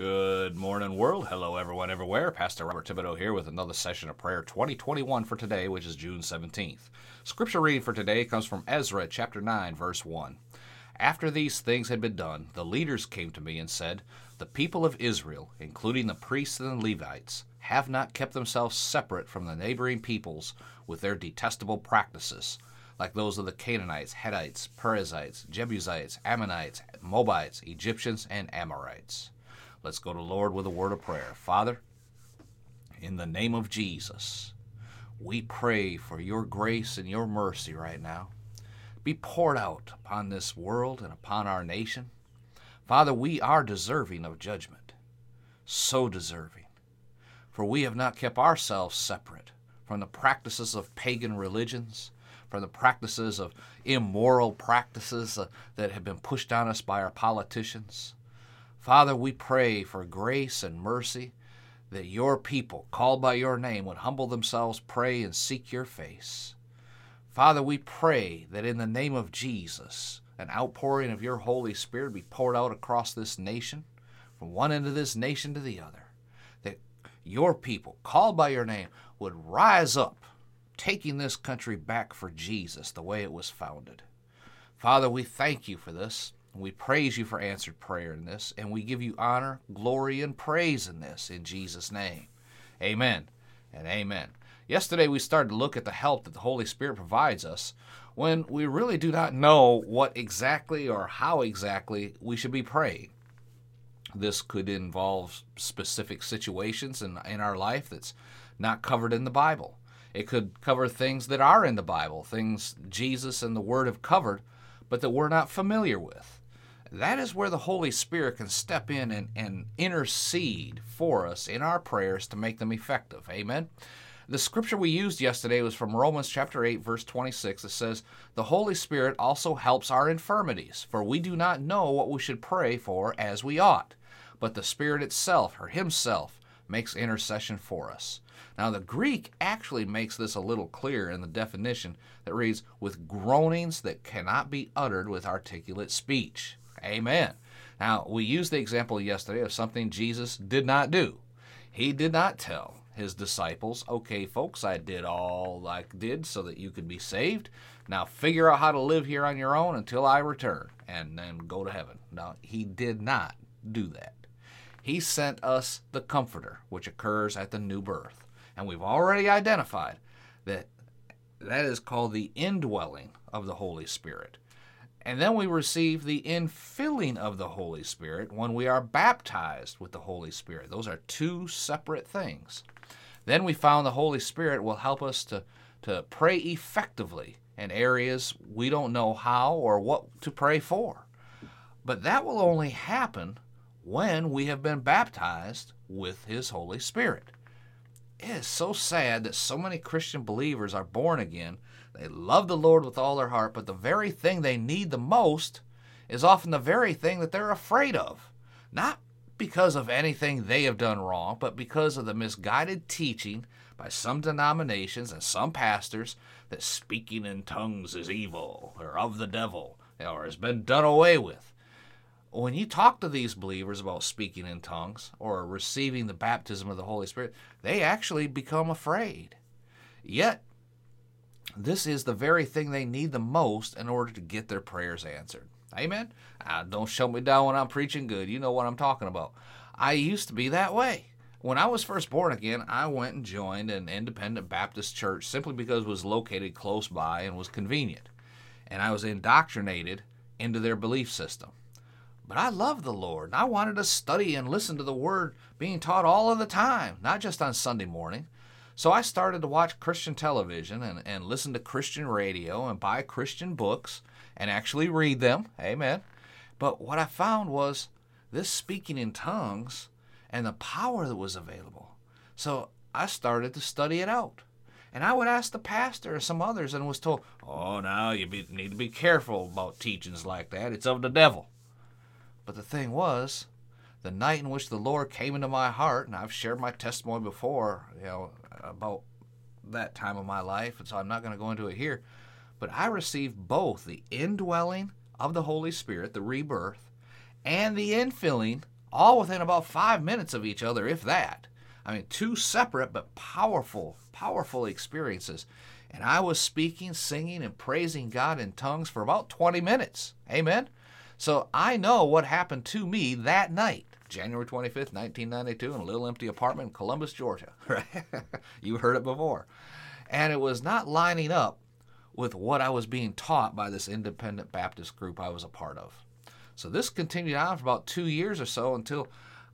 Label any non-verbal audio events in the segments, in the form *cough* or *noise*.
Good morning, world. Hello, everyone, everywhere. Pastor Robert Thibodeau here with another session of prayer 2021 for today, which is June 17th. Scripture reading for today comes from Ezra chapter 9, verse 1. After these things had been done, the leaders came to me and said, The people of Israel, including the priests and the Levites, have not kept themselves separate from the neighboring peoples with their detestable practices like those of the Canaanites, Hittites, Perizzites, Jebusites, Ammonites, Moabites, Egyptians, and Amorites. Let's go to Lord with a word of prayer. Father, in the name of Jesus, we pray for your grace and your mercy right now. Be poured out upon this world and upon our nation. Father, we are deserving of judgment, so deserving. For we have not kept ourselves separate from the practices of pagan religions from the practices of immoral practices uh, that have been pushed on us by our politicians. Father, we pray for grace and mercy that your people, called by your name, would humble themselves, pray, and seek your face. Father, we pray that in the name of Jesus, an outpouring of your Holy Spirit be poured out across this nation, from one end of this nation to the other, that your people, called by your name, would rise up taking this country back for Jesus the way it was founded. Father, we thank you for this. We praise you for answered prayer in this, and we give you honor, glory, and praise in this in Jesus' name. Amen and amen. Yesterday we started to look at the help that the Holy Spirit provides us when we really do not know what exactly or how exactly we should be praying. This could involve specific situations in, in our life that's not covered in the Bible. It could cover things that are in the Bible, things Jesus and the Word have covered, but that we're not familiar with. That is where the Holy Spirit can step in and, and intercede for us in our prayers to make them effective. Amen. The scripture we used yesterday was from Romans chapter 8 verse 26. It says, "The Holy Spirit also helps our infirmities, for we do not know what we should pray for as we ought, but the Spirit itself or himself makes intercession for us." Now, the Greek actually makes this a little clearer in the definition that reads, with groanings that cannot be uttered with articulate speech. Amen. Now, we used the example yesterday of something Jesus did not do. He did not tell his disciples, okay, folks, I did all I did so that you could be saved. Now figure out how to live here on your own until I return and then go to heaven. Now, he did not do that. He sent us the Comforter, which occurs at the new birth. And we've already identified that that is called the indwelling of the Holy Spirit. And then we receive the infilling of the Holy Spirit when we are baptized with the Holy Spirit. Those are two separate things. Then we found the Holy Spirit will help us to, to pray effectively in areas we don't know how or what to pray for. But that will only happen when we have been baptized with His Holy Spirit it is so sad that so many Christian believers are born again. They love the Lord with all their heart, but the very thing they need the most is often the very thing that they're afraid of. Not because of anything they have done wrong, but because of the misguided teaching by some denominations and some pastors that speaking in tongues is evil or of the devil or has been done away with when you talk to these believers about speaking in tongues or receiving the baptism of the Holy Spirit, they actually become afraid. Yet, this is the very thing they need the most in order to get their prayers answered. Amen? Uh, don't shut me down when I'm preaching good. You know what I'm talking about. I used to be that way. When I was first born again, I went and joined an independent Baptist church simply because it was located close by and was convenient. And I was indoctrinated into their belief system. But I loved the Lord, and I wanted to study and listen to the Word being taught all of the time, not just on Sunday morning. So I started to watch Christian television and, and listen to Christian radio and buy Christian books and actually read them. Amen. But what I found was this speaking in tongues and the power that was available. So I started to study it out. And I would ask the pastor or some others and was told, oh, now you be, need to be careful about teachings like that. It's of the devil. But the thing was, the night in which the Lord came into my heart, and I've shared my testimony before, you know, about that time of my life, and so I'm not going to go into it here. But I received both the indwelling of the Holy Spirit, the rebirth, and the infilling all within about five minutes of each other, if that. I mean, two separate but powerful, powerful experiences. And I was speaking, singing, and praising God in tongues for about 20 minutes. Amen? So I know what happened to me that night, January 25th, 1992, in a little empty apartment in Columbus, Georgia. *laughs* You heard it before. And it was not lining up with what I was being taught by this independent Baptist group I was a part of. So this continued on for about two years or so until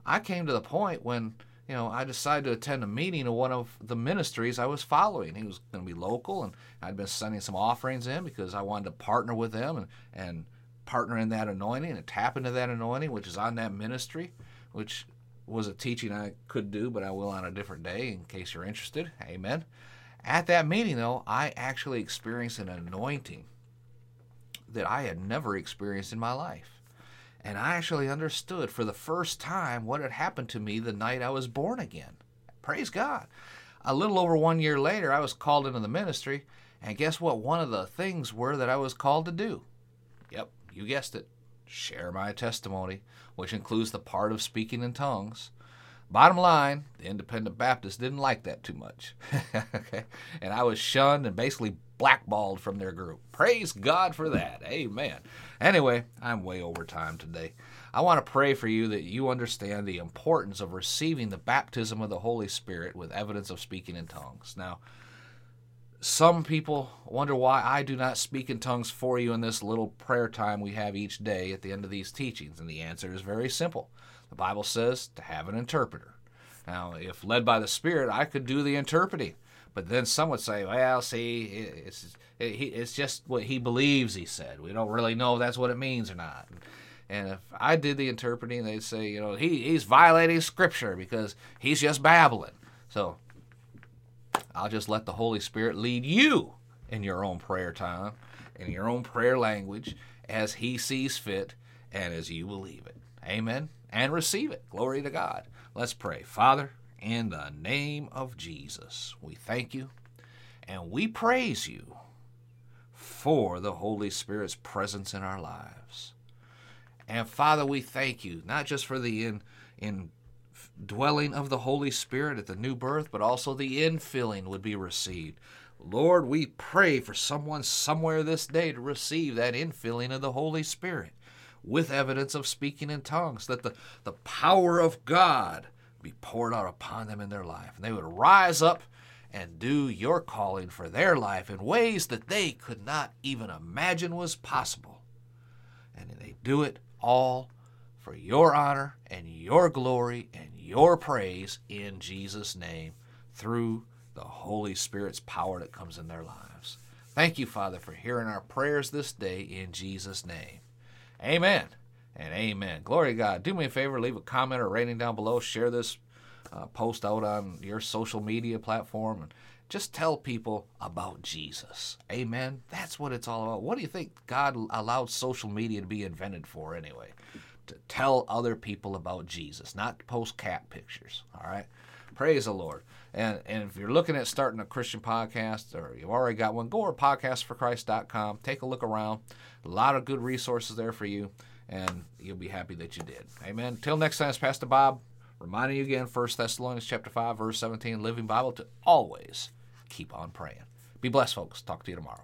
I came to the point when you know, I decided to attend a meeting of one of the ministries I was following. He was going to be local, and I'd been sending some offerings in because I wanted to partner with them and, and partner in that anointing and tap into that anointing, which is on that ministry, which was a teaching I could do, but I will on a different day in case you're interested. Amen. At that meeting, though, I actually experienced an anointing that I had never experienced in my life and I actually understood for the first time what had happened to me the night I was born again. Praise God. A little over one year later, I was called into the ministry, and guess what? One of the things were that I was called to do. Yep, you guessed it. Share my testimony, which includes the part of speaking in tongues. Bottom line, the independent Baptists didn't like that too much. *laughs* okay? And I was shunned and basically blackballed from their group. Praise God for that. Amen. Anyway, I'm way over time today. I want to pray for you that you understand the importance of receiving the baptism of the Holy Spirit with evidence of speaking in tongues. Now, some people wonder why I do not speak in tongues for you in this little prayer time we have each day at the end of these teachings. And the answer is very simple. The Bible says to have an interpreter. Now, if led by the Spirit, I could do the interpreting. But then some would say, well, see, it's, it's just what he believes he said. We don't really know if that's what it means or not. And if I did the interpreting, they'd say, you know, he, he's violating Scripture because he's just babbling. So I'll just let the Holy Spirit lead you in your own prayer time, in your own prayer language, as He sees fit and as you believe it. Amen. And receive it. Glory to God. Let's pray. Father, in the name of Jesus, we thank you and we praise you for the Holy Spirit's presence in our lives. And Father, we thank you not just for the in, in dwelling of the Holy Spirit at the new birth, but also the infilling would be received. Lord, we pray for someone somewhere this day to receive that infilling of the Holy Spirit with evidence of speaking in tongues, that the, the power of God be poured out upon them in their life. And they would rise up and do your calling for their life in ways that they could not even imagine was possible. And they do it all for your honor and your glory and your praise in Jesus' name through the Holy Spirit's power that comes in their lives. Thank you, Father, for hearing our prayers this day in Jesus' name. Amen and amen. Glory to God. Do me a favor, leave a comment or rating down below. Share this uh, post out on your social media platform and just tell people about Jesus. Amen. That's what it's all about. What do you think God allowed social media to be invented for anyway? To tell other people about Jesus, not to post cat pictures. All right. Praise the Lord. And, and if you're looking at starting a Christian podcast or you've already got one, go to podcastforchrist.com. Take a look around. A lot of good resources there for you and you'll be happy that you did. Amen. Till next time, it's Pastor Bob reminding you again, 1 Thessalonians chapter 5, verse 17, Living Bible, to always keep on praying. Be blessed, folks. Talk to you tomorrow.